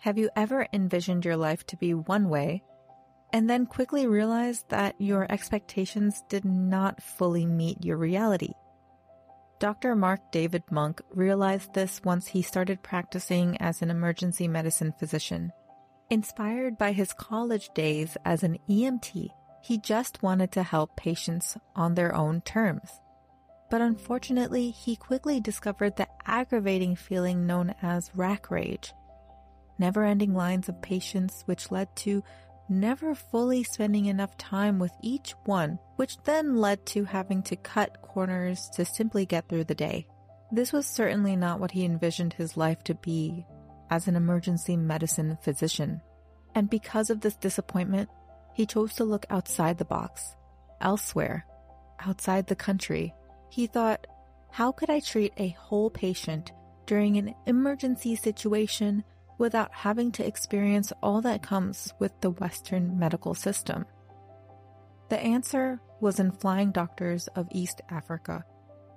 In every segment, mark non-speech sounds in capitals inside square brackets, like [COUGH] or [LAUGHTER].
Have you ever envisioned your life to be one way and then quickly realized that your expectations did not fully meet your reality? Dr. Marc-David Munk realized this once he started practicing as an emergency medicine physician. Inspired by his college days as an EMT, he just wanted to help patients on their own terms. But unfortunately, he quickly discovered the aggravating feeling known as rack rage. Never ending lines of patients, which led to never fully spending enough time with each one, which then led to having to cut corners to simply get through the day. This was certainly not what he envisioned his life to be as an emergency medicine physician. And because of this disappointment, he chose to look outside the box, elsewhere, outside the country. He thought, how could I treat a whole patient during an emergency situation without having to experience all that comes with the Western medical system? The answer was in Flying Doctors of East Africa,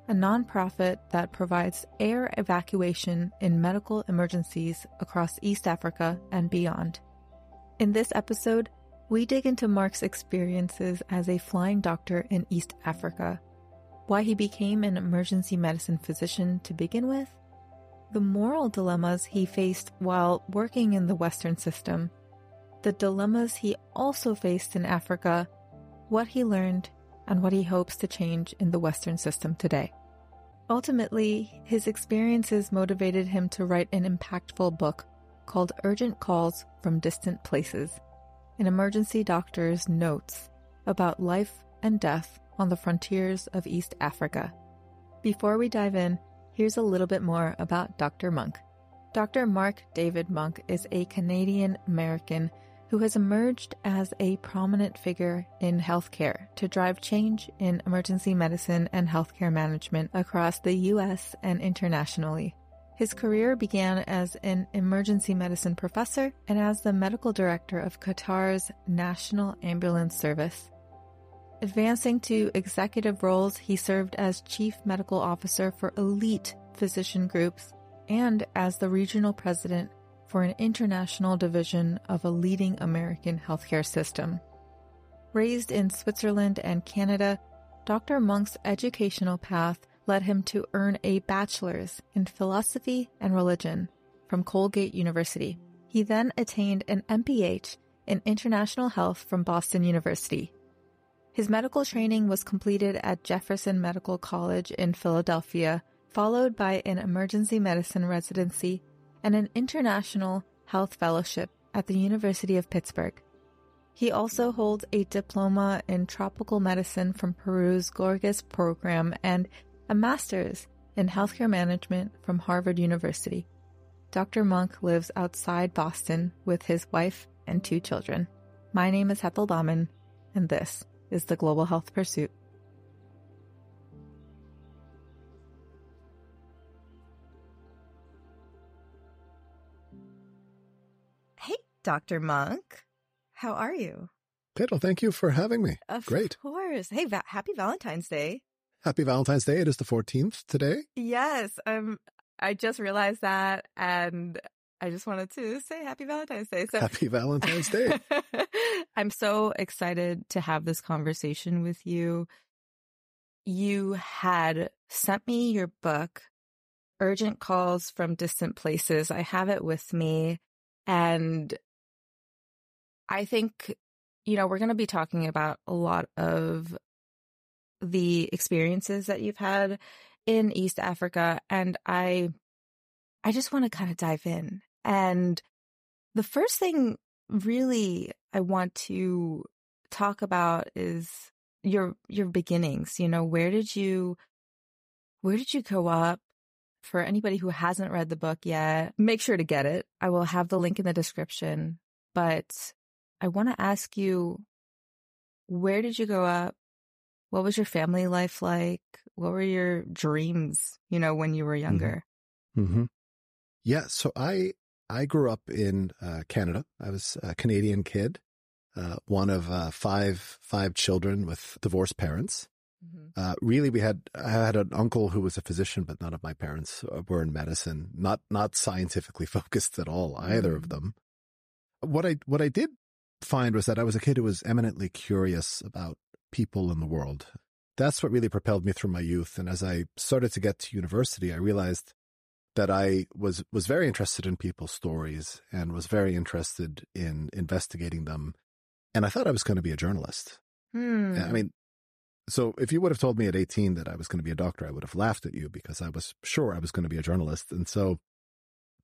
a nonprofit that provides air evacuation in medical emergencies across East Africa and beyond. In this episode, we dig into Marc's experiences as a flying doctor in East Africa, why he became an emergency medicine physician to begin with, the moral dilemmas he faced while working in the Western system, the dilemmas he also faced in Africa, what he learned, and what he hopes to change in the Western system today. Ultimately, his experiences motivated him to write an impactful book called Urgent Calls from Distant Places, an emergency doctor's notes about life and death on the frontiers of East Africa. Before we dive in, here's a little bit more about Dr. Munk. Dr. Mark David Monk is a Canadian American who has emerged as a prominent figure in healthcare to drive change in emergency medicine and healthcare management across the US and internationally. His career began as an emergency medicine professor and as the medical director of Qatar's National Ambulance Service. Advancing to executive roles, he served as chief medical officer for elite physician groups and as the regional president for an international division of a leading American healthcare system. Raised in Switzerland and Canada, Dr. Munk's educational path led him to earn a bachelor's in philosophy and religion from Colgate University. He then attained an MPH in international health from Boston University. His medical training was completed at Jefferson Medical College in Philadelphia, followed by an emergency medicine residency and an international health fellowship at the University of Pittsburgh. He also holds a diploma in tropical medicine from Peru's Gorgas program and a master's in healthcare management from Harvard University. Dr. Munk lives outside Boston with his wife and two children. My name is Hetal Daman, and this is the Global Health Pursuit. Hey, Dr. Munk. How are you? Hetal, thank you for having me. Of Great. course. Hey, va- happy Valentine's Day. Happy Valentine's Day. It is the 14th today. Yes, um, I just realized that and I just wanted to say happy Valentine's Day. So Happy Valentine's Day. [LAUGHS] I'm so excited to have this conversation with you. You had sent me your book, Urgent Calls from Distant Places. I have it with me and I think, you know, we're going to be talking about a lot of the experiences that you've had in East Africa. And I, I just want to kind of dive in. And the first thing really I want to talk about is your, your beginnings. You know, where did you, where did you grow up? For anybody who hasn't read the book yet, make sure to get it. I will have the link in the description, but I want to ask you, where did you grow up? What was your family life like? What were your dreams, you know, when you were younger? Mm-hmm. Yeah. So I, I grew up in uh, Canada. I was a Canadian kid, uh, one of uh, five, five children with divorced parents. Mm-hmm. Uh, really, we had I had an uncle who was a physician, but none of my parents were in medicine. Not not scientifically [LAUGHS] focused at all, either mm-hmm. of them. What I what I did find was that I was a kid who was eminently curious about people in the world. That's what really propelled me through my youth. And as I started to get to university, I realized that I was was very interested in people's stories and was very interested in investigating them. And I thought I was going to be a journalist. Hmm. I mean, so if you would have told me at 18 that I was going to be a doctor, I would have laughed at you because I was sure I was going to be a journalist. And so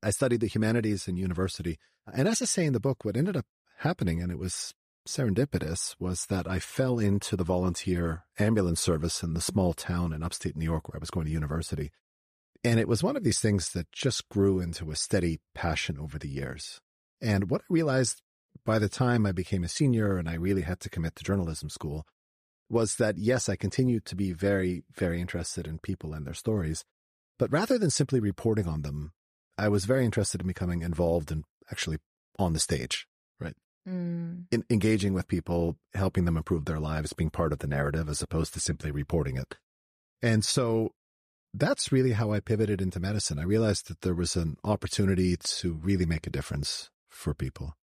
I studied the humanities in university. And as I say in the book, what ended up happening, and it was serendipitous, was that I fell into the volunteer ambulance service in the small town in upstate New York where I was going to university. And it was one of these things that just grew into a steady passion over the years. And what I realized by the time I became a senior and I really had to commit to journalism school was that yes, I continued to be very, very interested in people and their stories. But rather than simply reporting on them, I was very interested in becoming involved and actually on the stage, right? Mm. In, engaging with people, helping them improve their lives, being part of the narrative as opposed to simply reporting it. And so that's really how I pivoted into medicine. I realized that there was an opportunity to really make a difference for people.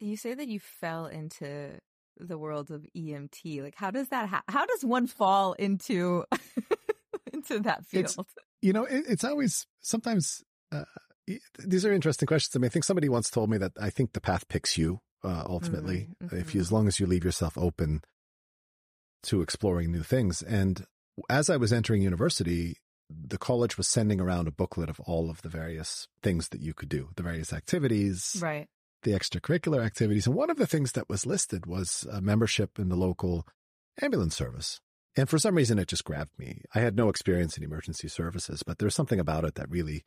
You say that you fell into the world of EMT. Like, how does that? Ha- how does one fall into [LAUGHS] into that field? It's, [LAUGHS] you know, it, it's always sometimes. Uh, these are interesting questions. I mean, I think somebody once told me that I think the path picks you. Uh, ultimately, mm-hmm. if you, as long as you leave yourself open to exploring new things. And as I was entering university, the college was sending around a booklet of all of the various things that you could do, the various activities, right? the extracurricular activities. And one of the things that was listed was a membership in the local ambulance service. And for some reason, it just grabbed me. I had no experience in emergency services, but there's something about it that really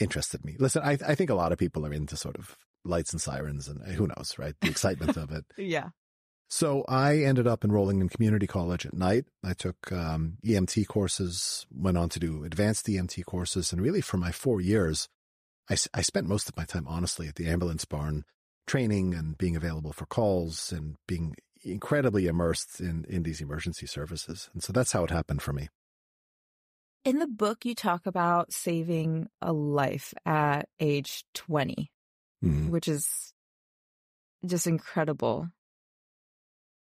interested me. Listen, I, I think a lot of people are into sort of lights and sirens and eh, who knows, right? The excitement of it. [LAUGHS] Yeah. So I ended up enrolling in community college at night. I took um, EMT courses, went on to do advanced EMT courses. And really for my four years, I, I spent most of my time, honestly, at the ambulance barn, training and being available for calls and being incredibly immersed in, in these emergency services. And so that's how it happened for me. In the book, you talk about saving a life at age 20, mm-hmm. which is just incredible.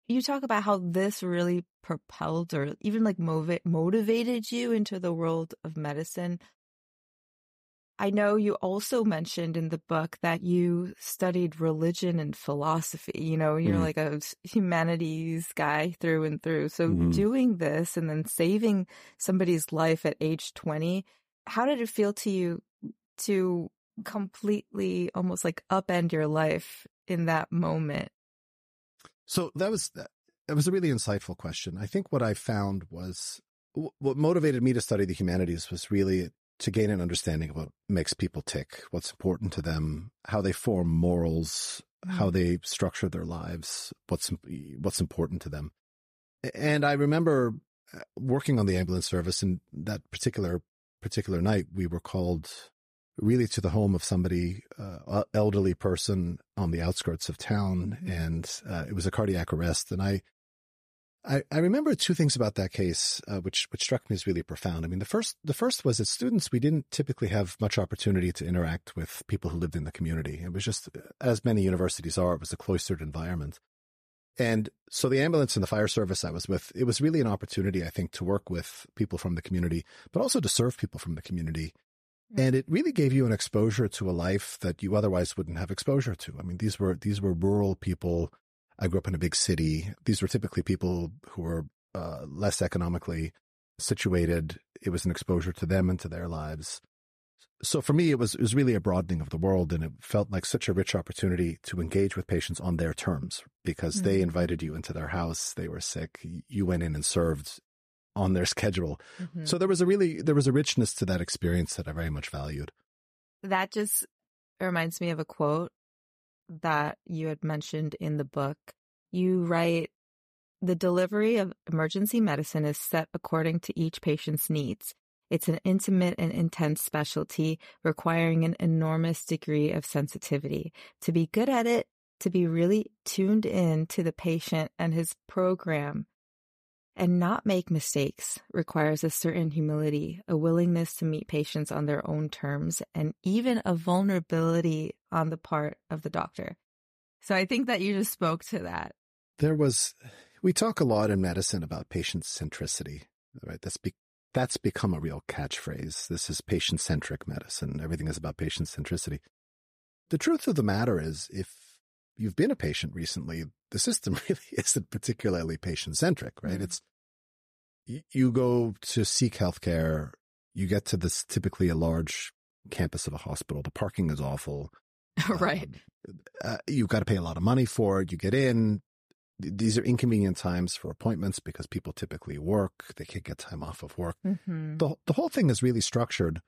You talk about how this really propelled or even like motiv- motivated you into the world of medicine. I know you also mentioned in the book that you studied religion and philosophy. You know, you're mm. like a humanities guy through and through. So mm. doing this and then saving somebody's life at age 20, how did it feel to you to completely almost like upend your life in that moment? So that was, that was a really insightful question. I think what I found was what motivated me to study the humanities was really to gain an understanding of what makes people tick, what's important to them, how they form morals, how mm. they structure their lives, what's what's important to them. And I remember uh, working on the ambulance service, and that particular particular night, we were called really to the home of somebody, uh, elderly person on the outskirts of town, mm-hmm. and uh, it was a cardiac arrest. And I I, I remember two things about that case, uh, which which struck me as really profound. I mean, the first the first was that students we didn't typically have much opportunity to interact with people who lived in the community. It was just as many universities are, it was a cloistered environment. And so the ambulance and the fire service I was with, it was really an opportunity, I think, to work with people from the community, but also to serve people from the community. And it really gave you an exposure to a life that you otherwise wouldn't have exposure to. I mean, these were, these were rural people I grew up in a big city. These were typically people who were uh, less economically situated. It was an exposure to them and to their lives. So for me, it was, it was really a broadening of the world and it felt like such a rich opportunity to engage with patients on their terms because mm-hmm. they invited you into their house. They were sick. You went in and served on their schedule. Mm-hmm. So there was a really, there was a richness to that experience that I very much valued. That just reminds me of a quote that you had mentioned in the book. You write, the delivery of emergency medicine is set according to each patient's needs. It's an intimate and intense specialty requiring an enormous degree of sensitivity. To be good at it, to be really tuned in to the patient and his program. And not make mistakes requires a certain humility, a willingness to meet patients on their own terms, and even a vulnerability on the part of the doctor. So I think that you just spoke to that. There was, we talk a lot in medicine about patient centricity, right? That's be, that's become a real catchphrase. This is patient centric medicine. Everything is about patient centricity. The truth of the matter is, if you've been a patient recently, the system [LAUGHS] really isn't particularly patient centric, right? Mm-hmm. It's, you go to seek healthcare, you get to this typically a large campus of a hospital. The parking is awful. [LAUGHS] right. Um, uh, you've got to pay a lot of money for it. You get in. These are inconvenient times for appointments because people typically work. They can't get time off of work. Mm-hmm. The, the whole thing is really structured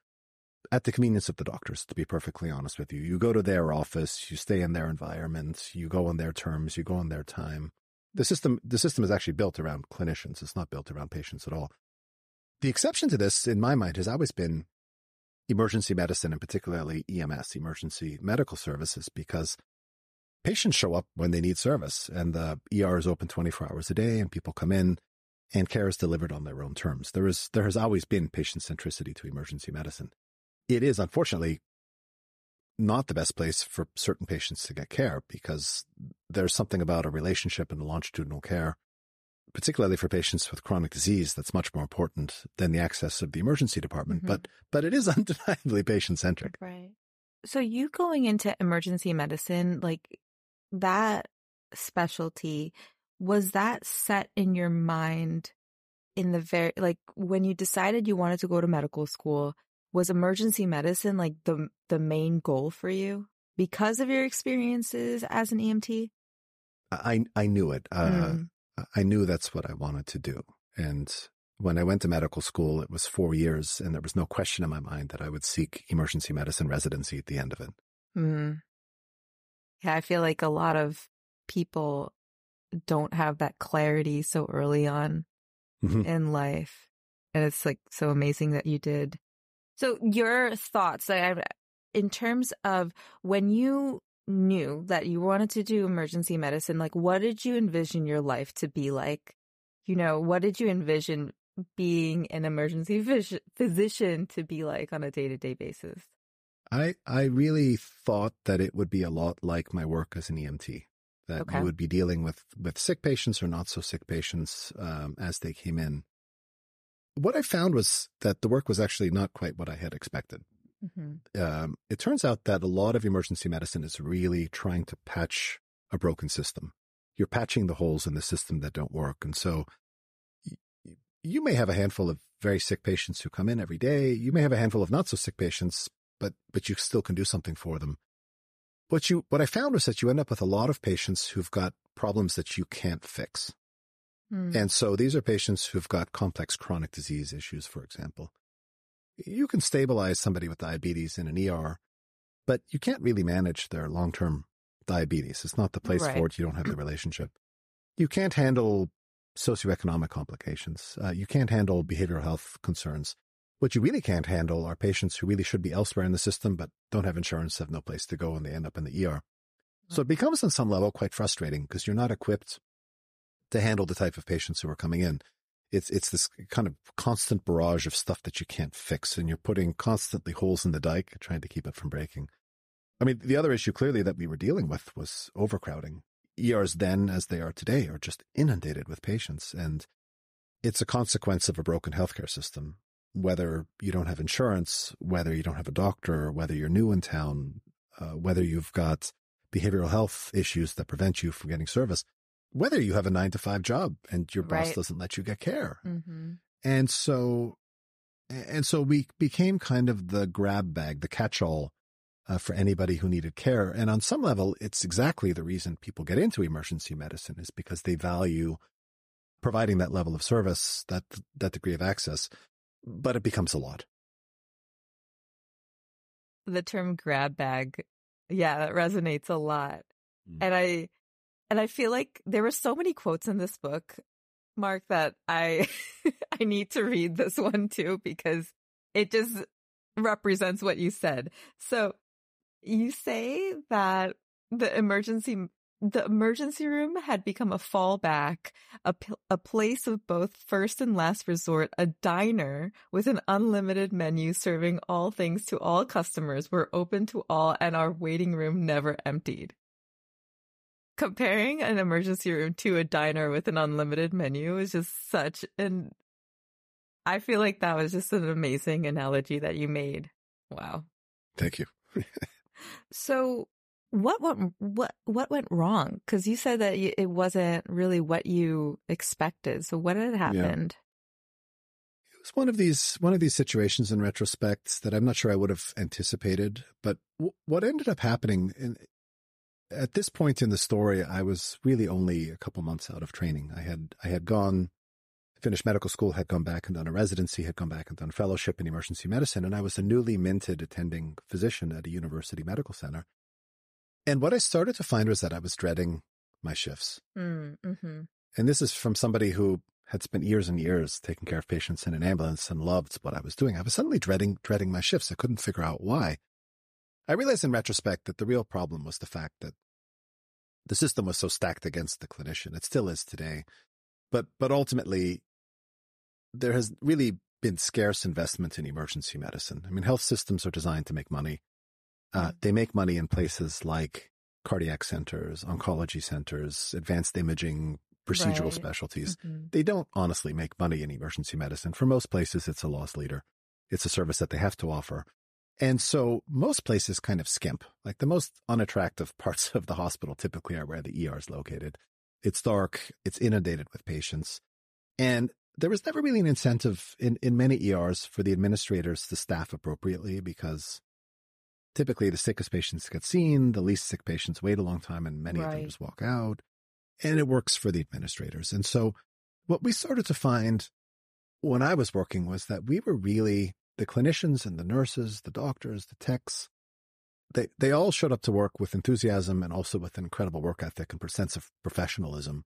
at the convenience of the doctors, to be perfectly honest with you. You go to their office, you stay in their environment, you go on their terms, you go on their time. The system, the system is actually built around clinicians. It's not built around patients at all. The exception to this, in my mind, has always been emergency medicine and particularly EMS, emergency medical services, because patients show up when they need service and the ER is open 24 hours a day and people come in and care is delivered on their own terms. There is, there has always been patient centricity to emergency medicine. It is unfortunately not the best place for certain patients to get care because there's something about a relationship and longitudinal care particularly for patients with chronic disease, that's much more important than the access of the emergency department. Mm-hmm. But but it is [LAUGHS] undeniably patient centric. Right. So you going into emergency medicine, like that specialty, was that set in your mind in the very like when you decided you wanted to go to medical school? Was emergency medicine like the the main goal for you because of your experiences as an EMT? I I knew it. Uh, mm. I knew that's what I wanted to do. And when I went to medical school, it was four years, and there was no question in my mind that I would seek emergency medicine residency at the end of it. Mm. Yeah, I feel like a lot of people don't have that clarity so early on mm-hmm. in life. And it's like so amazing that you did. So, your thoughts in terms of when you knew that you wanted to do emergency medicine, like what did you envision your life to be like? You know, what did you envision being an emergency phys- physician to be like on a day to day basis? I I really thought that it would be a lot like my work as an EMT. That okay. you would be dealing with with sick patients or not so sick patients um, as they came in. What I found was that the work was actually not quite what I had expected. Mm-hmm. Um, it turns out that a lot of emergency medicine is really trying to patch a broken system. You're patching the holes in the system that don't work. And so y- you may have a handful of very sick patients who come in every day. You may have a handful of not so sick patients, but, but you still can do something for them. What you, what I found was that you end up with a lot of patients who've got problems that you can't fix. Mm. And so these are patients who've got complex chronic disease issues, for example you can stabilize somebody with diabetes in an ER, but you can't really manage their long term diabetes. It's not the place right. for it. You don't have the [CLEARS THROAT] relationship. You can't handle socioeconomic complications. Uh, you can't handle behavioral health concerns. What you really can't handle are patients who really should be elsewhere in the system, but don't have insurance, have no place to go, and they end up in the ER. So it becomes on some level quite frustrating because you're not equipped to handle the type of patients who are coming in it's it's this kind of constant barrage of stuff that you can't fix, and you're putting constantly holes in the dike, trying to keep it from breaking. I mean, the other issue clearly that we were dealing with was overcrowding. ERs then, as they are today, are just inundated with patients, and it's a consequence of a broken healthcare system. Whether you don't have insurance, whether you don't have a doctor, whether you're new in town, uh, whether you've got behavioral health issues that prevent you from getting service, whether you have a nine to five job and your boss right. doesn't let you get care. Mm-hmm. And so, and so we became kind of the grab bag, the catch all uh, for anybody who needed care. And on some level, it's exactly the reason people get into emergency medicine is because they value providing that level of service, that, that degree of access, but it becomes a lot. The term grab bag. Yeah, that resonates a lot. Mm. And I, and I feel like there were so many quotes in this book, Marc, that I [LAUGHS] I need to read this one too because it just represents what you said. So you say that the emergency the emergency room had become a fallback, a, a place of both first and last resort, a diner with an unlimited menu serving all things to all customers. We're open to all and our waiting room never emptied. Comparing an emergency room to a diner with an unlimited menu is just such an, I feel like that was just an amazing analogy that you made. Wow. Thank you. so what went what what went wrong? Because you said that it wasn't really what you expected. So what had happened? Yeah. It was one of these one of these situations in retrospect that I'm not sure I would have anticipated. But w- what ended up happening in, at this point in the story, I was really only a couple months out of training. I had I had gone finished medical school, had gone back and done a residency, had gone back and done fellowship in emergency medicine, and I was a newly minted attending physician at a university medical center. And what I started to find was that I was dreading my shifts. Mm, mm-hmm. And this is from somebody who had spent years and years taking care of patients in an ambulance and loved what I was doing. I was suddenly dreading dreading my shifts. I couldn't figure out why. I realize in retrospect that the real problem was the fact that the system was so stacked against the clinician. It still is today. But but ultimately there has really been scarce investment in emergency medicine. I mean, health systems are designed to make money. Uh, they make money in places like cardiac centers, oncology centers, advanced imaging, procedural right. specialties. Mm-hmm. They don't honestly make money in emergency medicine. For most places, it's a loss leader. It's a service that they have to offer. And so most places kind of skimp. Like the most unattractive [LAUGHS] parts of the hospital typically are where the ER is located. It's dark. It's inundated with patients. And there was never really an incentive in, in many ERs for the administrators to staff appropriately because typically the sickest patients get seen, the least sick patients wait a long time, and many right. of them just walk out. And it works for the administrators. And so what we started to find when I was working was that we were really the clinicians and the nurses, the doctors, the techs, they, they all showed up to work with enthusiasm and also with an incredible work ethic and sense of professionalism.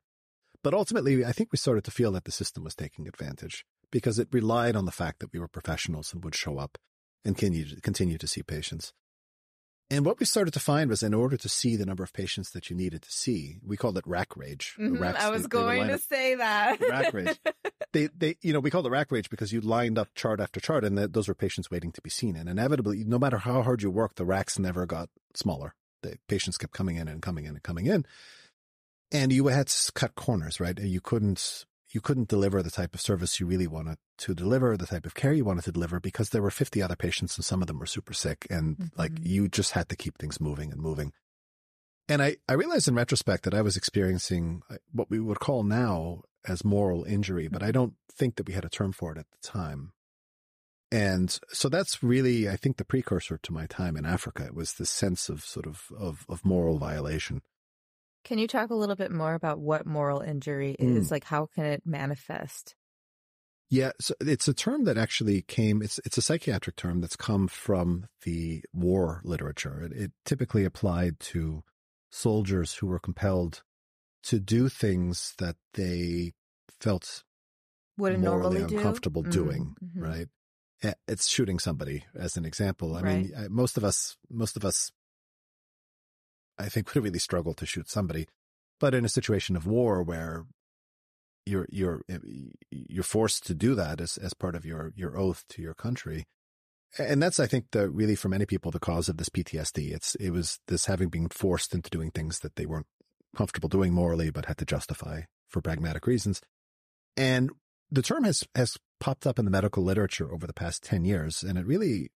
But ultimately, I think we started to feel that the system was taking advantage because it relied on the fact that we were professionals and would show up and continue, continue to see patients. And what we started to find was in order to see the number of patients that you needed to see, we called it rack rage. Mm-hmm, racks, I was they, going they to say that. rack rage. [LAUGHS] They, they, you know, we called it rack rage because you lined up chart after chart and those were patients waiting to be seen. And inevitably, no matter how hard you worked, the racks never got smaller. The patients kept coming in and coming in and coming in. And you had to cut corners, right? You couldn't you couldn't deliver the type of service you really wanted to deliver, the type of care you wanted to deliver because there were 50 other patients and some of them were super sick and mm-hmm. like you just had to keep things moving and moving. And I, I realized in retrospect that I was experiencing uh, what we would call now as moral injury, but I mm-hmm. don't think that we had a term for it at the time. And so that's really, I think, the precursor to my time in Africa. It was this sense of sort of, of, of moral violation. Can you talk a little bit more about what moral injury is? Mm. Like, how can it manifest? Yeah, so it's a term that actually came. It's it's a psychiatric term that's come from the war literature. It, it typically applied to soldiers who were compelled to do things that they felt Would morally uncomfortable do? doing. Mm-hmm. Right? It's shooting somebody as an example. I right. mean, most of us, most of us I think [LAUGHS] would really struggle to shoot somebody. But in a situation of war where you're you're eh, you're forced to do that as as part of your your oath to your country, and that's I think the really for many people the cause of this PTSD. It's it was this having been forced into doing things that they weren't comfortable doing morally, but had to justify for pragmatic reasons. And the term has has popped up in the medical literature over the past ten years, and it really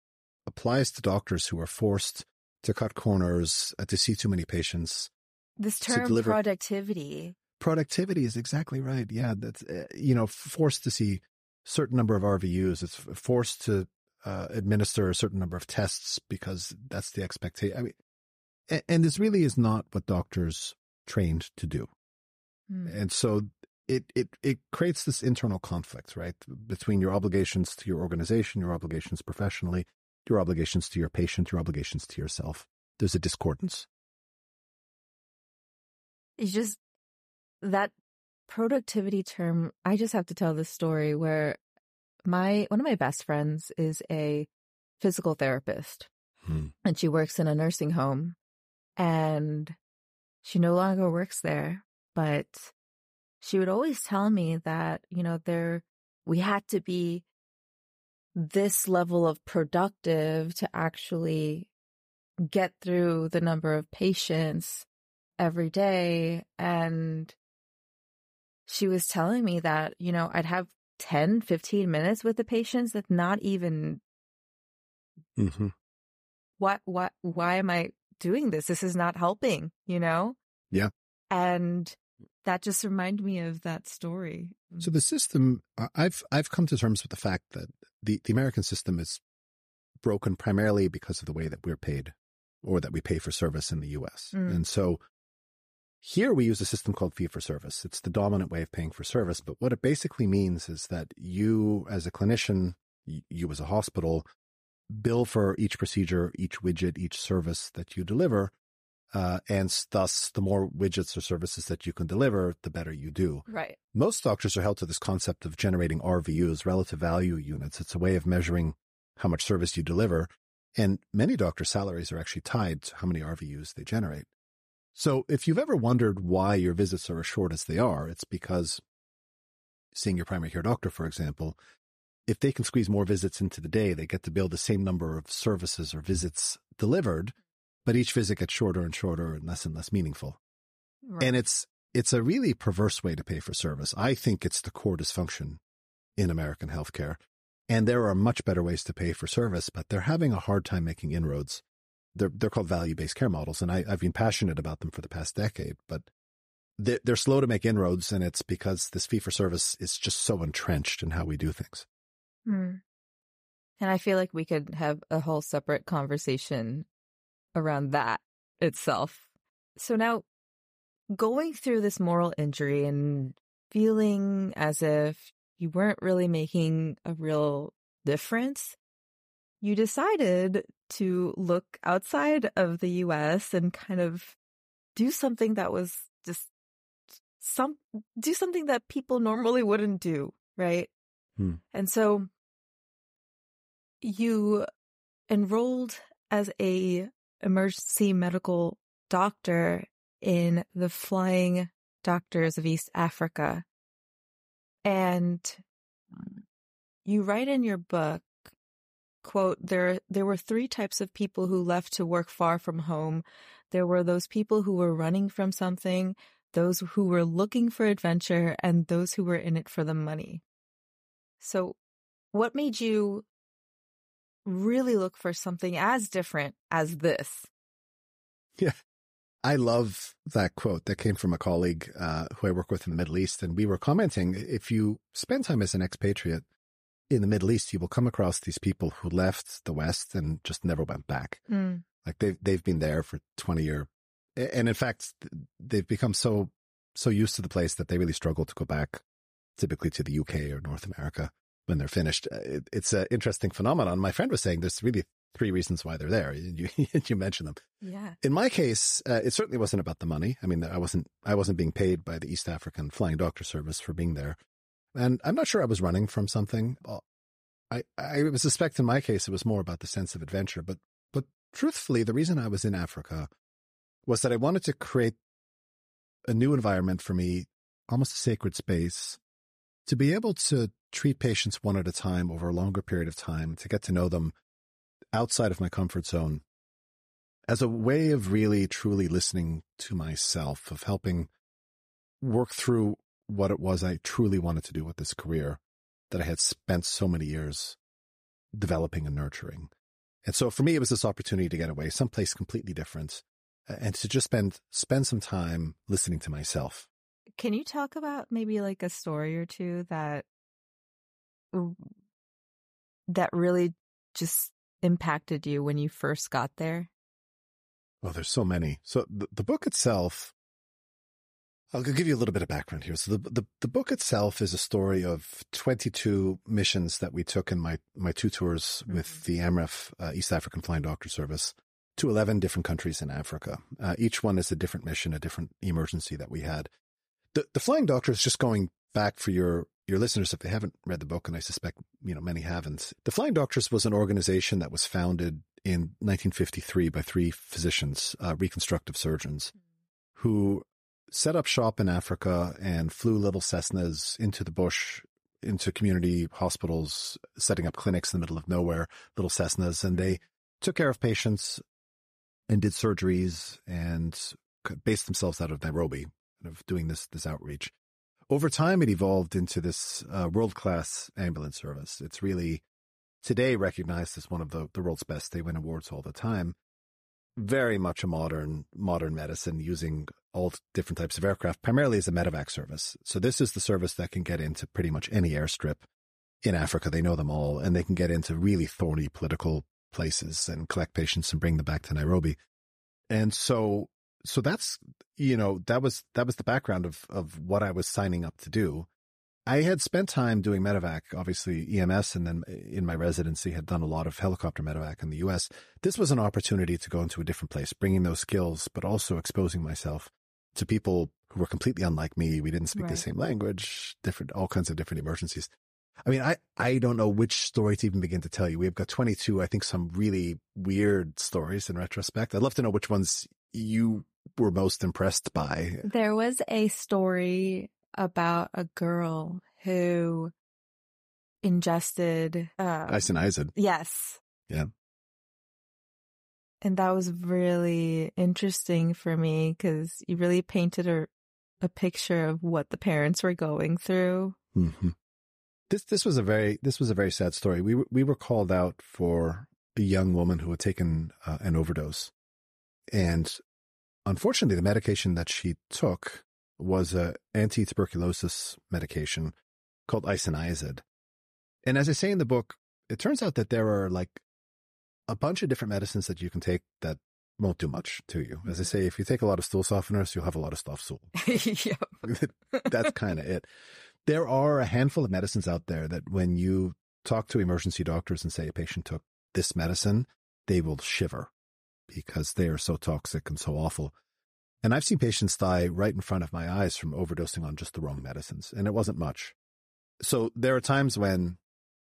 applies to doctors who are forced to cut corners, uh, to see too many patients. This term deliver... productivity. Productivity is exactly right. Yeah, that's uh, you know forced to see certain number of RVUs. It's forced to uh, administer a certain number of tests because that's the expectation. I mean, and, and, this really is not what doctors trained to do. Mm. And so it, it, it creates this internal conflict, right? Between your obligations to your organization, your obligations professionally, your obligations to your patient, your obligations to yourself. There's a discordance. It's just that productivity term. I just have to tell this story where my, one of my best friends is a physical therapist hmm. and she works in a nursing home and she no longer works there, but she would always tell me that, you know, there, we had to be this level of productive to actually get through the number of patients every day. And she was telling me that, you know, I'd have 10, 15 minutes with the patients that's not even hmm what what why am I doing this? This is not helping, you know? Yeah. And that just reminded me of that story. So the system, I've I've come to terms with the fact that the, the American system is broken primarily because of the way that we're paid or that we pay for service in the US. Mm. And so here we use a system called fee for service. It's the dominant way of paying for service. But what it basically means is that you as a clinician, you as a hospital, bill for each procedure, each widget, each service that you deliver. Uh, and thus, the more widgets or services that you can deliver, the better you do. Right. Most doctors are held to this concept of generating RVUs, relative value units. It's a way of measuring how much service you deliver. And many doctors' salaries are actually tied to how many RVUs they generate. So if you've ever wondered why your visits are as short as they are, it's because seeing your primary care doctor, for example, if they can squeeze more visits into the day, they get to bill the same number of services or visits delivered, but each visit gets shorter and shorter and less and less meaningful. right. And it's it's a really perverse way to pay for service. I think it's the core dysfunction in American healthcare. And there are much better ways to pay for service, but they're having a hard time making inroads. They're they're called value based care models, and I, I've been passionate about them for the past decade. But they're, they're slow to make inroads, and it's because this fee for service is just so entrenched in how we do things. Hmm. And I feel like we could have a whole separate conversation around that itself. So now going through this moral injury and feeling as if you weren't really making a real difference, you decided to look outside of the US and kind of do something that was just some do something that people normally wouldn't do, right? Hmm. And so you enrolled as a emergency medical doctor in the Flying Doctors of East Africa. And you write in your book, quote, there, there were three types of people who left to work far from home. There were those people who were running from something, those who were looking for adventure, and those who were in it for the money. So what made you really look for something as different as this? Yeah. I love that quote that came from a colleague uh, who I work with in the Middle East. And we were commenting if you spend time as an expatriate in the Middle East, you will come across these people who left the West and just never went back. Mm, Like they've, they've been there for 20 years. And in fact, they've become so, so used to the place that they really struggle to go back typically to the UK or North America when they're finished. Uh, It, it's an interesting phenomenon. My friend was saying there's really three reasons why they're there. [LAUGHS] You, you mentioned them yeah. in my case, uh, it certainly wasn't about the money. I mean, I wasn't, I wasn't being paid by the East African Flying Doctor Service for being there. And I'm not sure I was running from something. Uh, I, I suspect in my case, it was more about the sense of adventure. But, but truthfully, the reason I was in Africa was that I wanted to create a new environment for me, almost a sacred space to be able to treat patients one at a time over a longer period of time, to get to know them outside of my comfort zone as a way of really truly listening to myself, of helping work through what it was I truly wanted to do with this career that I had spent so many years developing and nurturing. And so for me, it was this opportunity to get away someplace completely different and to just spend, spend some time listening to myself. Can you talk about maybe like a story or two that that really just impacted you when you first got there? Oh, there's so many. So the, the book itself, I'll give you a little bit of background here. So the, the, the book itself is a story of 22 missions that we took in my, my two tours with the AMREF, uh, East African Flying Doctor Service to 11 different countries in Africa. Uh, each one is a different mission, a different emergency that we had. The, the Flying Doctor is just going back for your, your listeners if they haven't read the book, and I suspect, you know, many haven't. The Flying Doctors was an organization that was founded in 1953 by three physicians, uh, reconstructive surgeons, who set up shop in Africa and flew little Cessnas into the bush, into community hospitals, setting up clinics in the middle of nowhere, little Cessnas, and they took care of patients and did surgeries and based themselves out of Nairobi, of doing this this outreach. Over time, it evolved into this uh, world class ambulance service. It's really today recognized as one of the, the world's best. They win awards all the time. Very much a modern modern medicine using all different types of aircraft, primarily as a medevac service. So this is the service that can get into pretty much any airstrip in Africa. They know them all, and they can get into really thorny political places and collect patients and bring them back to Nairobi. And so, so that's, you know, that was, that was the background of, of what I was signing up to do. I had spent time doing medevac, obviously EMS, and then eh, in my residency had done a lot of helicopter medevac in the US. This was an opportunity to go into a different place, bringing those skills, but also exposing myself to people who were completely unlike me. We didn't speak right. the same language, different, all kinds of different emergencies. I mean, I, I don't know which story to even begin to tell you. We've got 22, I think some really weird stories in retrospect. I'd love to know which ones you were most impressed by. There was a story about a girl who ingested uh isoniazid. Yes. Yeah. And that was really interesting for me because you really painted a a picture of what the parents were going through. Mm-hmm. This this was a very this was a very sad story. We we were called out for a young woman who had taken uh, an overdose, and unfortunately, the medication that she took was a anti tuberculosis medication called isoniazid. And as I say in the book, it turns out that there are like a bunch of different medicines that you can take that won't do much to you. As I mm-hmm. say, if you take a lot of stool softeners, you'll have a lot of stuff stool. [LAUGHS] [LAUGHS] That's kind of it. There are a handful of medicines out there that when you talk to emergency doctors and say a patient took this medicine, they will shiver because they are so toxic and so awful. And I've seen patients die right in front of my eyes from overdosing on just the wrong medicines, and it wasn't much. So there are times when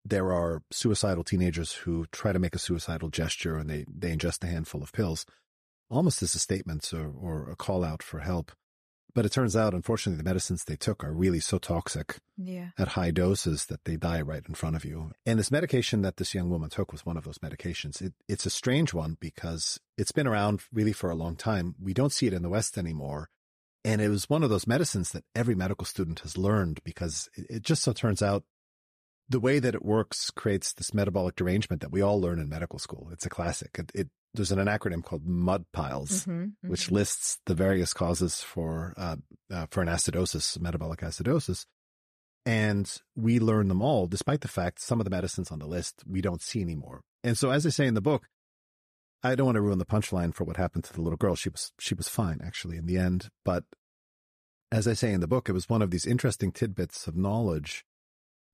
there are suicidal teenagers who try to make a suicidal gesture and they, they ingest a handful of pills, almost as a statement or, or a call out for help. But it turns out, unfortunately, the medicines they took are really so toxic yeah. at high doses that they die right in front of you. And this medication that this young woman took was one of those medications. It, it's a strange one because it's been around really for a long time. We don't see it in the West anymore. And it was one of those medicines that every medical student has learned because it, it just so turns out the way that it works creates this metabolic derangement that we all learn in medical school. It's a classic. It, it there's an acronym called MUD piles, mm-hmm, mm-hmm. which lists the various causes for uh, uh, for an acidosis, metabolic acidosis, and we learn them all, despite the fact some of the medicines on the list we don't see anymore. And so, as I say in the book, I don't want to ruin the punchline for what happened to the little girl. She was she was fine actually in the end, but as I say in the book, it was one of these interesting tidbits of knowledge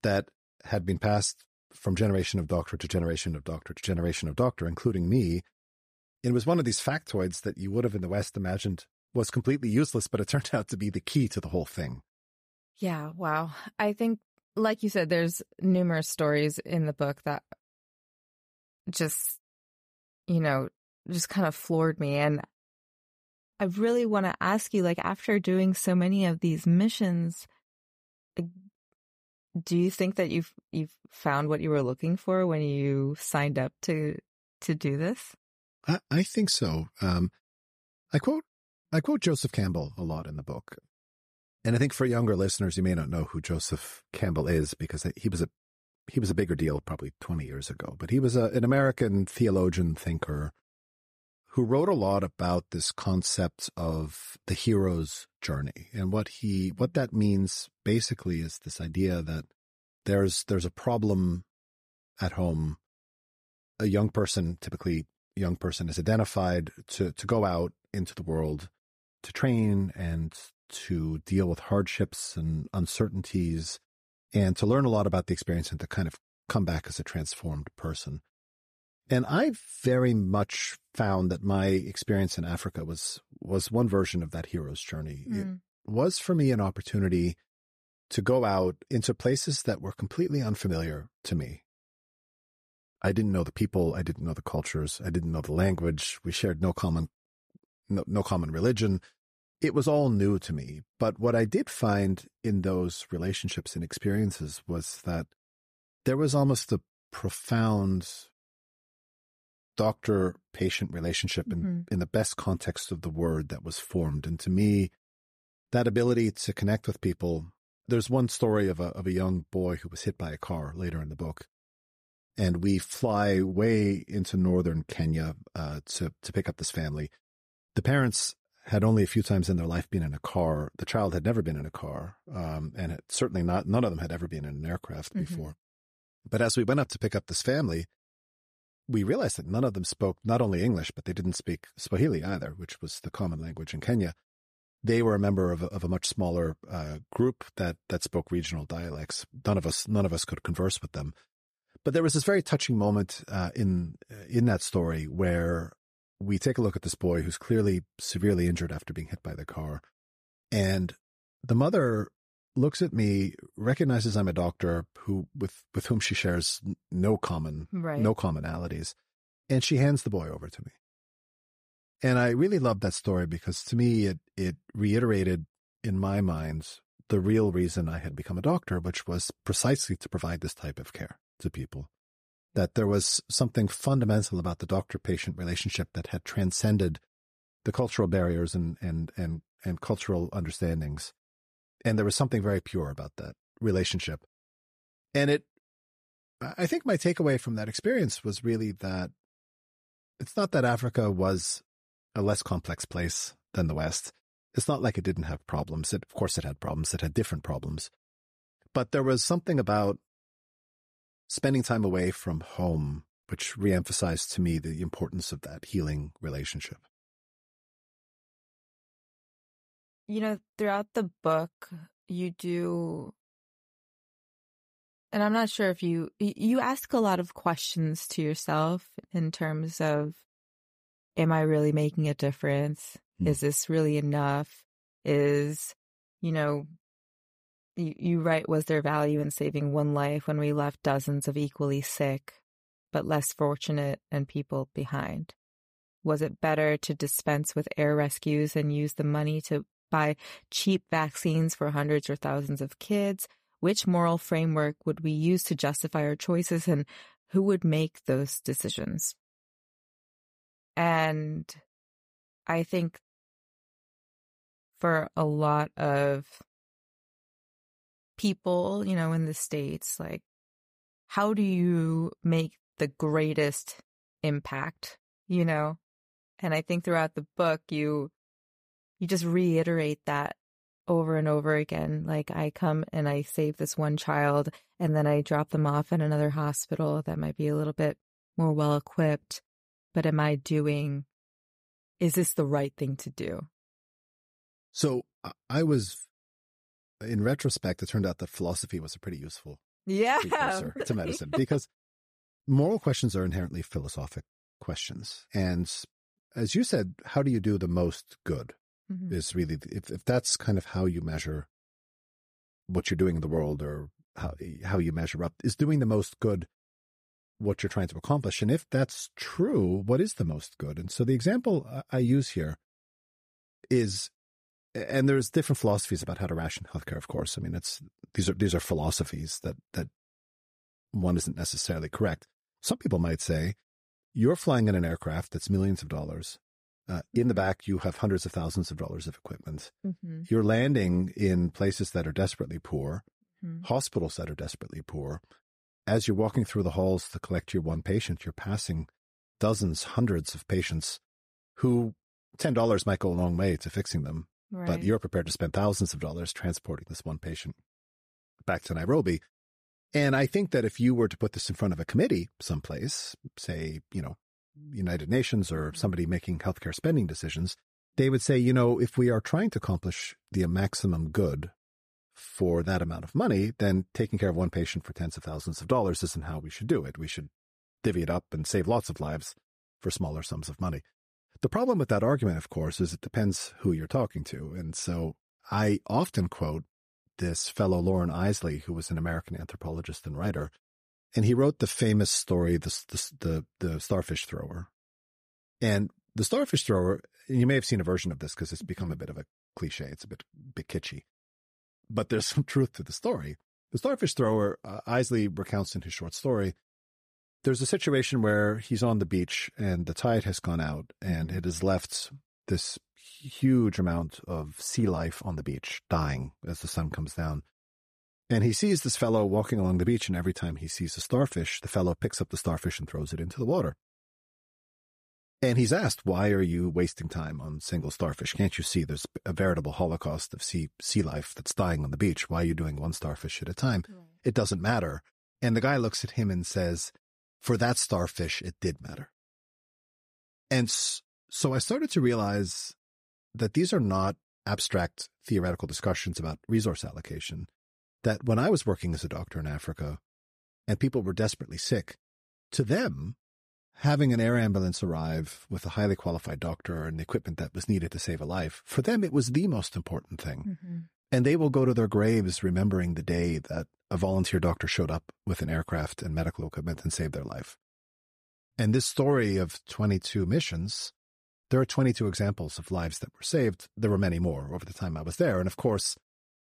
that had been passed from generation of doctor to generation of doctor to generation of doctor, including me, it was one of these factoids that you would have in the West imagined was completely useless, but it [LAUGHS] turned out to be the key to the whole thing. Yeah, wow. I think, like you said, there's numerous stories in the book that just, you know, just kind of floored me. And I really want to ask you, like, after doing so many of these missions, do you think that you've you've found what you were looking for when you signed up to to do this? I, I think so. Um, I quote I quote Joseph Campbell a lot in the book, and I think for younger listeners, you may not know who Joseph Campbell is because he was a he was a bigger deal probably twenty years ago. But he was a, an American theologian thinker who wrote a lot about this concept of the hero's journey and what he what that means basically is this idea that there's there's a problem at home a young person typically young person is identified to, to go out into the world to train and to deal with hardships and uncertainties and to learn a lot about the experience and to kind of come back as a transformed person. And I very much found that my experience in Africa was, was one version of that hero's journey. Mm. It was for me an opportunity to go out into places that were completely unfamiliar to me. I didn't know the people. I didn't know the cultures. I didn't know the language. We shared no common, no, no common religion. it was all new to me. But what I did find in those relationships and experiences was that there was almost a profound doctor patient relationship in, mm-hmm. in the best context of the word that was formed. And to me, that ability to connect with people. There's one story of a, of a young boy who was hit by a car later in the book. And we fly way into northern Kenya uh, to, to pick up this family. The parents had only a few times in their life been in a car. The child had never been in a car, um, and it, certainly not none of them had ever been in an aircraft mm-hmm. before. But as we went up to pick up this family, we realized that none of them spoke not only English, but they didn't speak Swahili either, which was the common language in Kenya. They were a member of a, of a much smaller uh, group that that spoke regional dialects. None of us none of us could converse with them. But there was this very touching moment uh, in in that story where we take a look at this boy who's clearly severely injured after being hit by the car. And the mother looks at me, recognizes I'm a doctor who with with whom she shares no common right. no commonalities, and she hands the boy over to me. And I really loved that story because to me it it reiterated in my mind the real reason I had become a doctor, which was precisely to provide this type of care to people that there was something fundamental about the doctor patient relationship that had transcended the cultural barriers and, and, and, and cultural understandings. And there was something very pure about that relationship. And it, I think my takeaway from that experience was really that it's not that Africa was a less complex place than the West. It's not like it didn't have problems. It, of course, it had problems. It had different problems. But there was something about spending time away from home, which reemphasized to me the importance of that healing relationship. You know, throughout the book, you do, and I'm not sure if you, you ask a lot of questions to yourself in terms of, am I really making a difference? Mm. Is this really enough? Is, you know, you, you write, was there value in saving one life when we left dozens of equally sick, but less fortunate and people behind? Was it better to dispense with air rescues and use the money to buy cheap vaccines for hundreds or thousands of kids? Which moral framework would we use to justify our choices and who would make those decisions? And I think for a lot of people, you know, in the States, like, how do you make the greatest impact, you know? And I think throughout the book, you, you just reiterate that over and over again. Like, I come and I save this one child, and then I drop them off in another hospital that might be a little bit more well equipped. But am I doing, is this the right thing to do? So I was in retrospect, it turned out that philosophy was a pretty useful yeah to [LAUGHS] medicine because moral questions are inherently philosophic questions. And as you said, how do you do the most good mm-hmm. is really, if, if that's kind of how you measure what you're doing in the world or how, how you measure up, is doing the most good what you're trying to accomplish. And if that's true, what is the most good? And so the example I use here is and there's different philosophies about how to ration healthcare. Of course, I mean, it's these are these are philosophies that that one isn't necessarily correct. Some people might say you're flying in an aircraft that's millions of dollars. Uh, in the back, you have hundreds of thousands of dollars of equipment. Mm-hmm. You're landing in places that are desperately poor, mm-hmm. hospitals that are desperately poor. As you're walking through the halls to collect your one patient, you're passing dozens, hundreds of patients who $10 might go a long way to fixing them. Right. But you're prepared to spend thousands of dollars transporting this one patient back to Nairobi. And I think that if you were to put this in front of a committee someplace, say, you know, United Nations or somebody making healthcare spending decisions, they would say, you know, if we are trying to accomplish the maximum good for that amount of money, then taking care of one patient for tens of thousands of dollars isn't how we should do it. We should divvy it up and save lots of lives for smaller sums of money. The problem with that argument, of course, is it depends who you're talking to. And so I often quote this fellow Loren Eiseley, who was an American anthropologist and writer, and he wrote the famous story, the, the, the, the starfish thrower. And the starfish thrower, you may have seen a version of this because it's become a bit of a cliche. It's a bit, bit kitschy, but there's some [LAUGHS] truth to the story. The starfish thrower, uh, Eiseley recounts in his short story, there's a situation where he's on the beach and the tide has gone out and it has left this huge amount of sea life on the beach dying as the sun comes down. And he sees this fellow walking along the beach, and every time he sees a starfish, the fellow picks up the starfish and throws it into the water. And he's asked, why are you wasting time on single starfish? Can't you see there's a veritable holocaust of sea, sea life that's dying on the beach? Why are you doing one starfish at a time? Right. It doesn't matter. And the guy looks at him and says, for that starfish, it did matter. And so I started to realize that these are not abstract theoretical discussions about resource allocation. That when I was working as a doctor in Africa and people were desperately sick, to them, having an air ambulance arrive with a highly qualified doctor and the equipment that was needed to save a life, for them, it was the most important thing. Mm-hmm. And they will go to their graves remembering the day that a volunteer doctor showed up with an aircraft and medical equipment and saved their life. And this story of 22 missions, there are 22 examples of lives that were saved. There were many more over the time I was there. And of course,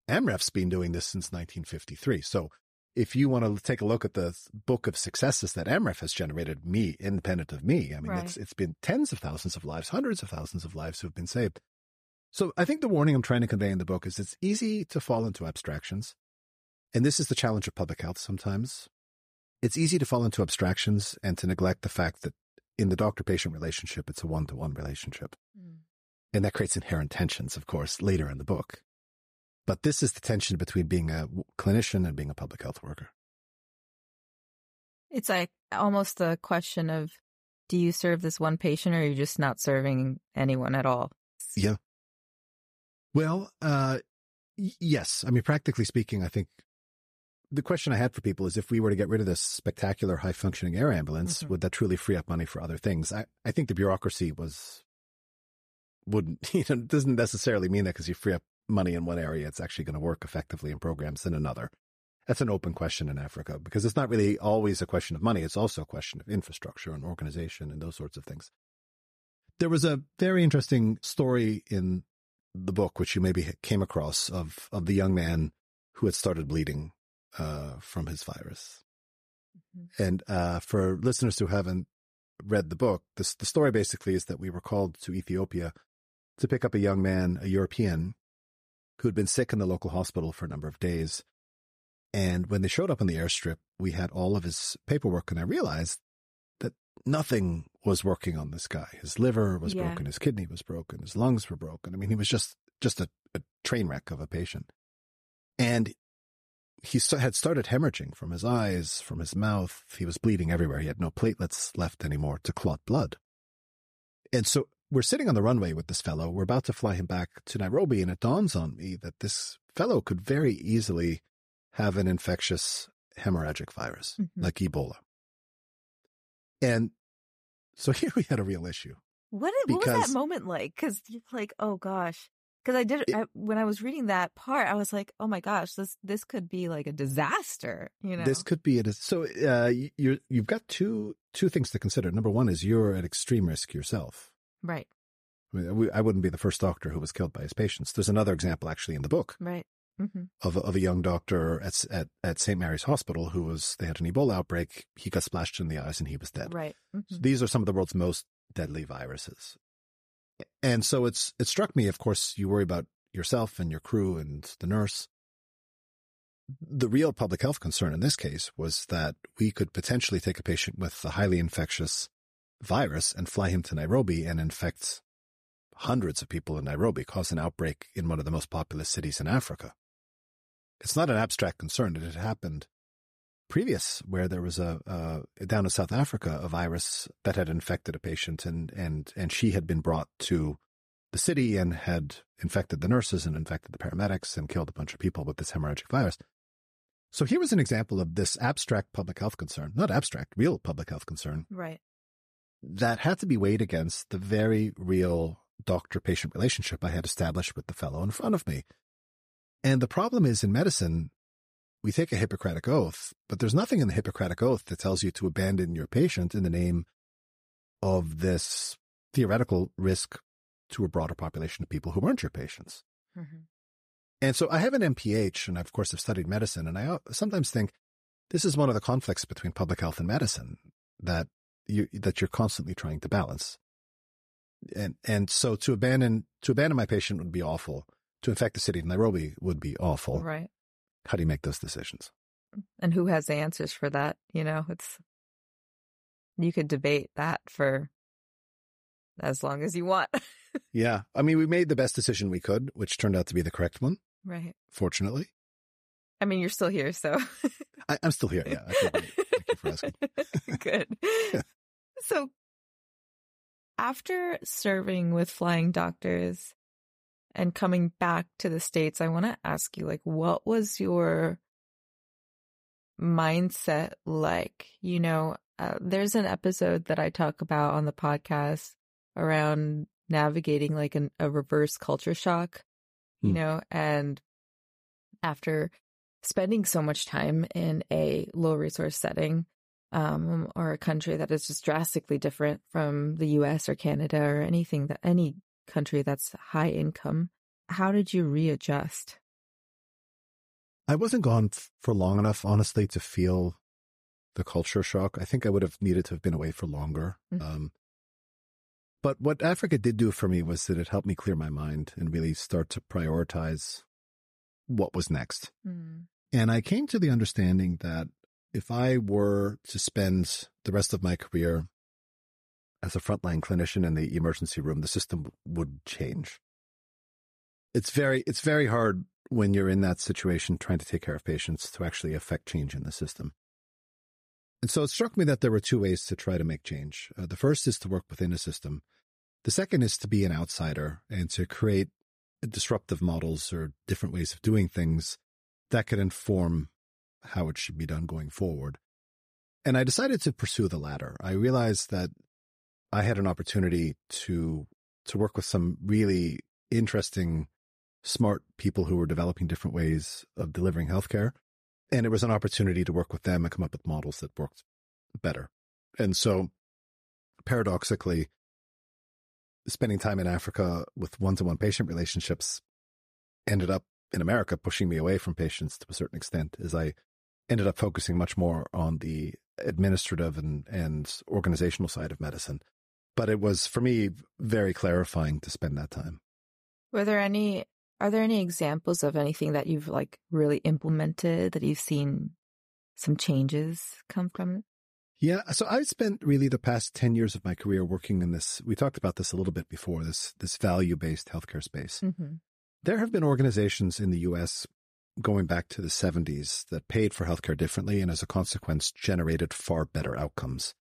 AMREF's been doing this since 1953. So if you want to take a look at the book of successes that AMREF has generated, me, independent of me, I mean, right. it's, it's been tens of thousands of lives, hundreds of thousands of lives who have been saved. So I think the warning I'm trying to convey in the book is it's easy to fall into abstractions. And this is the challenge of public health sometimes. It's easy to fall into abstractions and to neglect the fact that in the doctor patient relationship, it's a one to one relationship. Mm. And that creates inherent tensions, of course, later in the book. But this is the tension between being a clinician and being a public health worker. It's like almost a question of do you serve this one patient or are you just not serving anyone at all? Yeah. Well, uh, yes. I mean, practically speaking, I think the question I had for people is if we were to get rid of this spectacular high functioning air ambulance, mm-hmm. would that truly free up money for other things? I, I think the bureaucracy was, wouldn't, [LAUGHS] you know, doesn't necessarily mean that because you free up money in one area, it's actually going to work effectively in programs in another. That's an open question in Africa because it's not really always a question of money. It's also a question of infrastructure and organization and those sorts of things. There was a very interesting story in the book, which you maybe came across of, of the young man who had started bleeding, uh, from his virus. Mm-hmm. And, uh, for listeners who haven't read the book, this, the story basically is that we were called to Ethiopia to pick up a young man, a European who had been sick in the local hospital for a number of days. And when they showed up on the airstrip, we had all of his paperwork, and I realized that nothing was working on this guy. His liver was yeah. broken, his kidney was broken, his lungs were broken. I mean, he was just just a, a train wreck of a patient. And he had started hemorrhaging from his eyes, from his mouth. He was bleeding everywhere. He had no platelets left anymore to clot blood. And so we're sitting on the runway with this fellow. We're about to fly him back to Nairobi, and it dawns on me that this fellow could very easily have an infectious hemorrhagic virus mm-hmm. like Ebola. And so [LAUGHS] here we had a real issue. What, what was that moment like? Because you're like, oh gosh. Because I did it, I, when I was reading that part, I was like, "Oh my gosh, this this could be like a disaster." You know, this could be a so uh, you you've got two two things to consider. Number one is you're at extreme risk yourself. Right. I, mean, I wouldn't be the first doctor who was killed by his patients. There's another example actually in the book. Right. Mm-hmm. Of, of a young doctor at, at, at St. Mary's Hospital who was, they had an Ebola outbreak. He got splashed in the eyes and he was dead. Right. Mm-hmm. So these are some of the world's most deadly viruses. And so it's, it struck me, of course, you worry about yourself and your crew and the nurse. The real public health concern in this case was that we could potentially take a patient with a highly infectious virus and fly him to Nairobi and infects hundreds of people in Nairobi, cause an outbreak in one of the most populous cities in Africa. It's not an abstract concern. It had happened previous where there was a, down in South Africa, a virus that had infected a patient and, and, and she had been brought to the city and had infected the nurses and infected the paramedics and killed a bunch of people with this hemorrhagic virus. So here was an example of this abstract public health concern, not abstract, real public health concern. Right that had to be weighed against the very real doctor patient relationship I had established with the fellow in front of me. And the problem is in medicine, we take a Hippocratic oath, but there's nothing in the Hippocratic oath that tells you to abandon your patient in the name of this theoretical risk to a broader population of people who weren't your patients. Mm-hmm. And so I have an MPH, and I, of course have studied medicine, and I sometimes think this is one of the conflicts between public health and medicine that you that you're constantly trying to balance. And and so to abandon to abandon my patient would be awful. To infect the city of Nairobi would be awful. Right. How do you make those decisions? And who has the answers for that? You know, it's you could debate that for as long as you want. [LAUGHS] yeah. I mean, we made the best decision we could, which turned out to be the correct one. Right. Fortunately. I mean, you're still here, so. [LAUGHS] I, am still here. Yeah. Thank you for asking. [LAUGHS] Good. [LAUGHS] So, after serving with flying doctors and coming back to the States, I want to ask you, like, what was your mindset like? You know, uh, there's an episode that I talk about on the podcast around navigating like an, a reverse culture shock, you mm. know, and after spending so much time in a low resource setting, um, or a country that is just drastically different from the US or Canada or anything that any country that's high income, how did you readjust? I wasn't gone f- for long enough, honestly, to feel the culture shock. I think I would have needed to have been away for longer. Mm-hmm. Um, but what Africa did do for me was that it helped me clear my mind and really start to prioritize what was next. Mm. And I came to the understanding that if I were to spend the rest of my career as a frontline clinician in the emergency room, the system would change. It's very, it's very hard when you're in that situation trying to take care of patients to actually affect change in the system. And so it struck me that there were two ways to try to make change. Uh, the first is to work within a system. The second is to be an outsider and to create disruptive models or different ways of doing things that could inform how it should be done going forward. And I decided to pursue the latter. I realized that I had an opportunity to to work with some really interesting, smart people who were developing different ways of delivering healthcare and it was an opportunity to work with them and come up with models that worked better. And so paradoxically, spending time in Africa with one-to-one patient relationships ended up in America pushing me away from patients to a certain extent as I ended up focusing much more on the administrative and, and organizational side of medicine. But it was for me very clarifying to spend that time. Were there any are there any examples of anything that you've like really implemented that you've seen some changes come from it? Yeah. So I've spent really the past 10 years of my career working in this. We talked about this a little bit before this, this value based healthcare space. Mm-hmm. There have been organizations in the US going back to the 70s that paid for healthcare differently and as a consequence generated far better outcomes.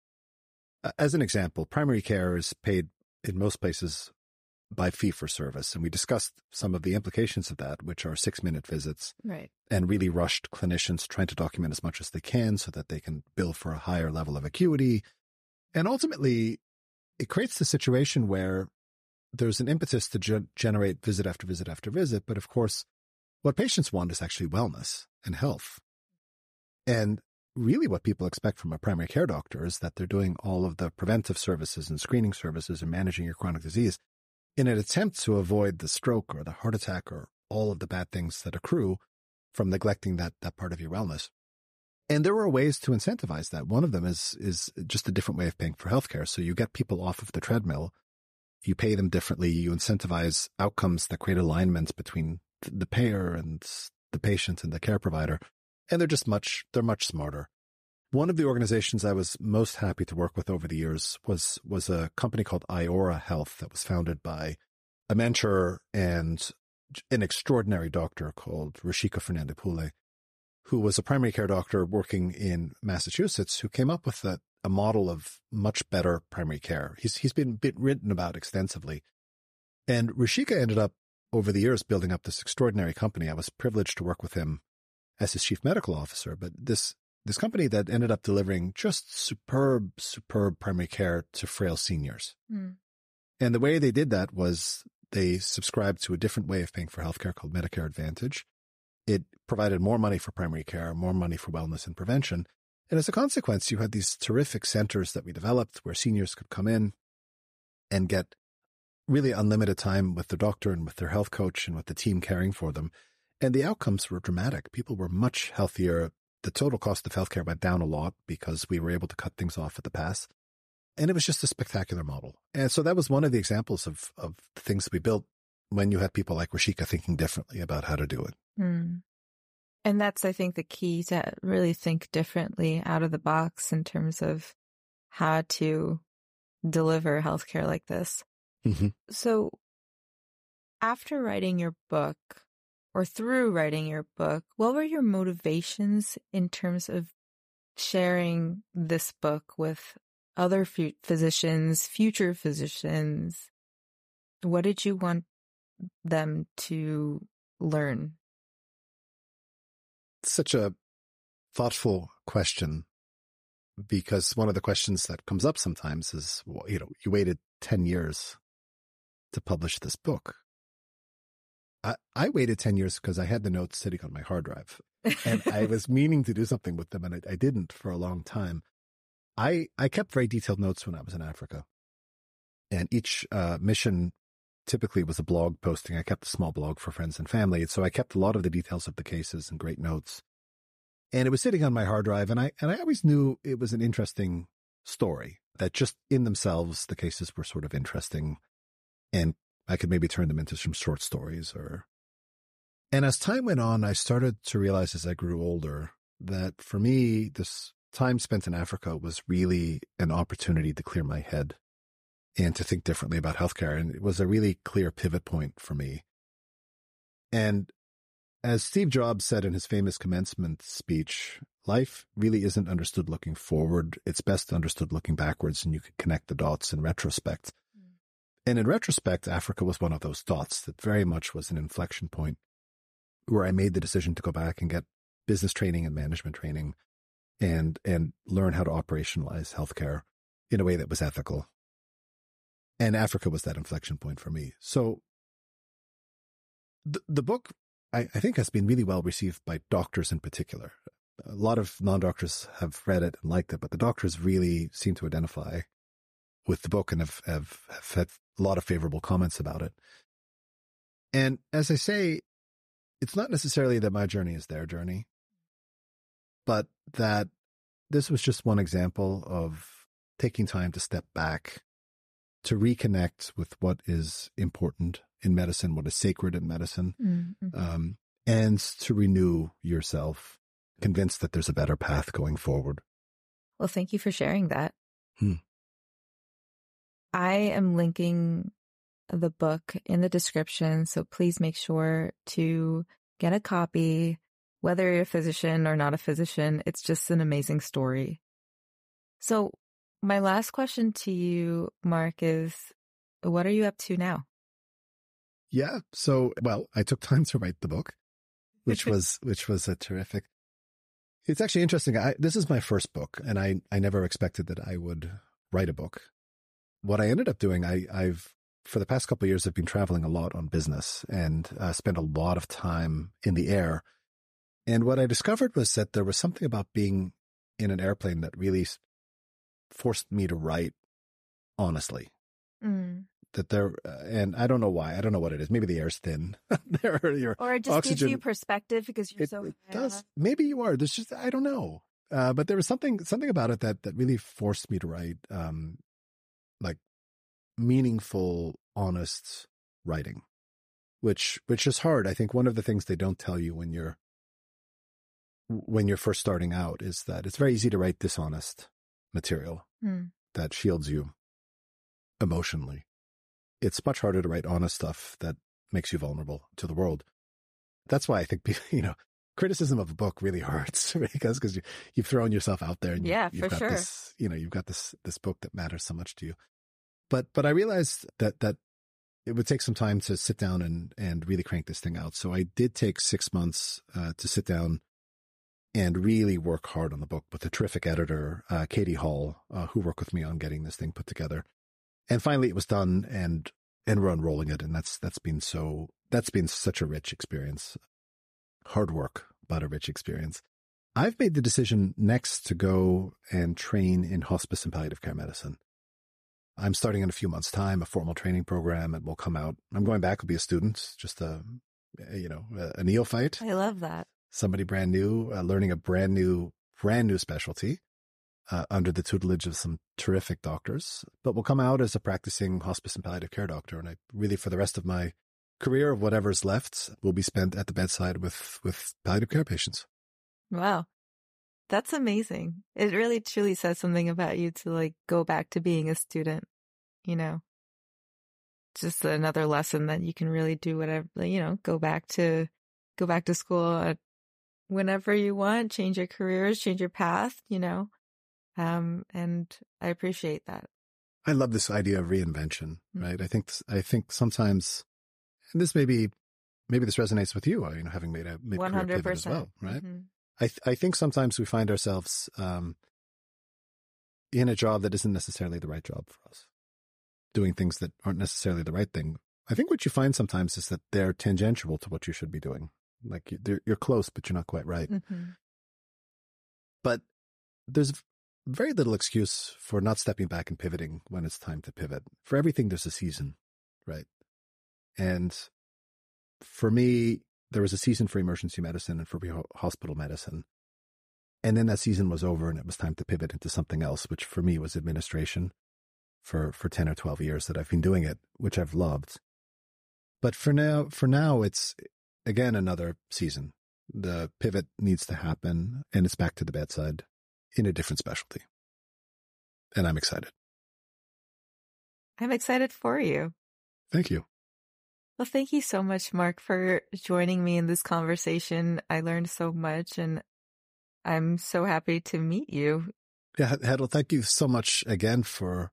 As an example, primary care is paid in most places by fee for service. And we discussed some of the implications of that, which are six minute visits. Right. And really rushed clinicians trying to document as much as they can so that they can bill for a higher level of acuity. And ultimately, it creates the situation where there's an impetus to ge- generate visit after visit after visit. But of course, what patients want is actually wellness and health. And really what people expect from a primary care doctor is that they're doing all of the preventive services and screening services and managing your chronic disease in an attempt to avoid the stroke or the heart attack or all of the bad things that accrue from neglecting that, that part of your wellness. And there are ways to incentivize that. One of them is, is just a different way of paying for healthcare. So you get people off of the treadmill. You pay them differently. You incentivize outcomes that create alignment between the payer and the patient and the care provider. And they're just much, they're much smarter. One of the organizations I was most happy to work with over the years was was a company called Iora Health that was founded by a mentor and an extraordinary doctor called Rushika Fernandopulle, who was a primary care doctor working in Massachusetts, who came up with a, a model of much better primary care. He's he's been, written about extensively, and Rushika ended up over the years building up this extraordinary company. I was privileged to work with him as his chief medical officer, but this this company that ended up delivering just superb, superb primary care to frail seniors. Mm. And the way they did that was they subscribed to a different way of paying for healthcare called Medicare Advantage. It provided more money for primary care, more money for wellness and prevention. And as a consequence, you had these terrific centers that we developed where seniors could come in and get really unlimited time with the doctor and with their health coach and with the team caring for them. And the outcomes were dramatic. People were much healthier. The total cost of healthcare went down a lot because we were able to cut things off at the pass. And it was just a spectacular model. And so that was one of the examples of, of the things we built when you had people like Rushika thinking differently about how to do it. Mm. And that's, I think, the key to really think differently out of the box in terms of how to deliver healthcare like this. Mm-hmm. So, after writing your book or through writing your book, what were your motivations in terms of sharing this book with other f- physicians, future physicians? What did you want them to learn? Such a thoughtful question because one of the questions that comes up sometimes is, well, you know, you waited 10 years to publish this book. I, I waited 10 years because I had the notes sitting on my hard drive and I [LAUGHS] was meaning to do something with them and I, I didn't for a long time. I, I kept very detailed notes when I was in Africa and each uh, mission typically was a blog posting. I kept a small blog for friends and family. So I kept a lot of the details of the cases and great notes. And it was sitting on my hard drive and I, and I always knew it was an interesting story that just in themselves, the cases were sort of interesting and I could maybe turn them into some short stories or, and as time went on, I started to realize as I grew older that for me, this time spent in Africa was really an opportunity to clear my head and to think differently about healthcare. And it was a really clear pivot point for me. And as Steve Jobs said in his famous commencement speech, life really isn't understood looking forward. It's best understood looking backwards and you can connect the dots in retrospect. Mm. And in retrospect, Africa was one of those dots that very much was an inflection point where I made the decision to go back and get business training and management training and, and learn how to operationalize healthcare in a way that was ethical and Africa was that inflection point for me. So the, the book, I, I think, has been really well received by doctors in particular. A lot of non-doctors have read it and liked it, but the doctors really seem to identify with the book and have, have, have had a lot of favorable comments about it. And as I say, it's not necessarily that my journey is their journey, but that this was just one example of taking time to step back to reconnect with what is important in medicine, what is sacred in medicine, mm-hmm. um, and to renew yourself, convinced that there's a better path going forward. Well, thank you for sharing that. Hmm. I am linking the book in the description, so please make sure to get a copy, whether you're a physician or not a physician. It's just an amazing story. So, my last question to you, Marc, is what are you up to now? Yeah. So, well, I took time to write the book, which [LAUGHS] was, which was a terrific. It's actually interesting. I, this is my first book and I, I never expected that I would write a book. What I ended up doing, I, I've, for the past couple of years, I've been traveling a lot on business and uh, spent a lot of time in the air. And what I discovered was that there was something about being in an airplane that really forced me to write honestly. Mm. That there, uh, and I don't know why. I don't know what it is. Maybe the air's thin. [LAUGHS] there, your or it just oxygen, gives you perspective because you're it, so. It does. Maybe you are. There's just I don't know. Uh, but there was something something about it that that really forced me to write, um, like meaningful, honest writing, which which is hard. I think one of the things they don't tell you when you're when you're first starting out is that it's very easy to write dishonest material mm. that shields you emotionally. It's much harder to write honest stuff that makes you vulnerable to the world. That's why I think, [LAUGHS] you know, criticism of a book really hurts [LAUGHS] because because you, you've thrown yourself out there and yeah, you, have got sure. this, you know, you've got this this book that matters so much to you. But but I realized that that it would take some time to sit down and and really crank this thing out. So I did take six months uh, to sit down and really work hard on the book with a terrific editor, uh, Katie Hall, uh, who worked with me on getting this thing put together. And finally it was done and, and we're unrolling it. And that's, that's been so, that's been such a rich experience. Hard work, but a rich experience. I've made the decision next to go and train in hospice and palliative care medicine. I'm starting in a few months' time a formal training program, and we'll come out. I'm going back. I'll be a student, just a you know a, neophyte. I love that. Somebody brand new, uh, learning a brand new brand new specialty. Uh, under the tutelage of some terrific doctors, but will come out as a practicing hospice and palliative care doctor. And I really, for the rest of my career of whatever's left, will be spent at the bedside with, with palliative care patients. Wow. That's amazing. It really truly says something about you to like go back to being a student, you know, just another lesson that you can really do whatever, you know, go back to, go back to school whenever you want, change your careers, change your path, you know. Um, and I appreciate that. I love this idea of reinvention, mm-hmm. right? I think, I think sometimes, and this may be, maybe this resonates with you, you know, having made a mid career pivot as well, right? Mm-hmm. I th- I think sometimes we find ourselves um, in a job that isn't necessarily the right job for us, doing things that aren't necessarily the right thing. I think what you find sometimes is that they're tangential to what you should be doing. Like you're you're close, but you're not quite right. Mm-hmm. But there's very little excuse for not stepping back and pivoting when it's time to pivot. For everything, there's a season, right? And for me, there was a season for emergency medicine and for hospital medicine. And then that season was over and it was time to pivot into something else, which for me was administration for, for 10 or 12 years that I've been doing it, which I've loved. But for now, for now, it's again another season. The pivot needs to happen and it's back to the bedside in a different specialty. And I'm excited. I'm excited for you. Thank you. Well, thank you so much, Marc, for joining me in this conversation. I learned so much and I'm so happy to meet you. Yeah, Hedl, thank you so much again for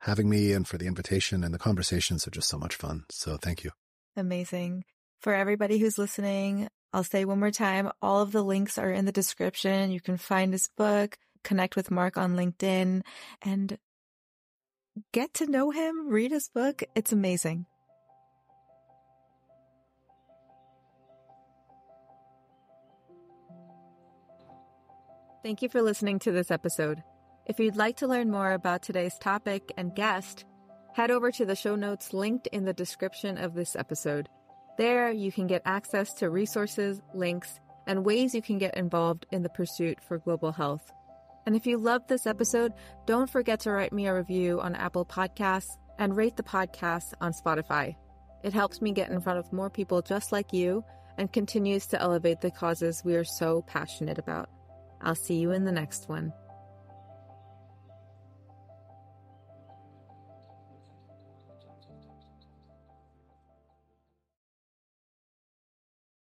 having me and for the invitation and the conversations are just so much fun. So thank you. Amazing. For everybody who's listening, I'll say one more time, all of the links are in the description. You can find his book, connect with Marc on LinkedIn and get to know him, read his book. It's amazing. Thank you for listening to this episode. If you'd like to learn more about today's topic and guest, head over to the show notes linked in the description of this episode. There, you can get access to resources, links, and ways you can get involved in the pursuit for global health. And if you loved this episode, don't forget to write me a review on Apple Podcasts and rate the podcast on Spotify. It helps me get in front of more people just like you and continues to elevate the causes we are so passionate about. I'll see you in the next one.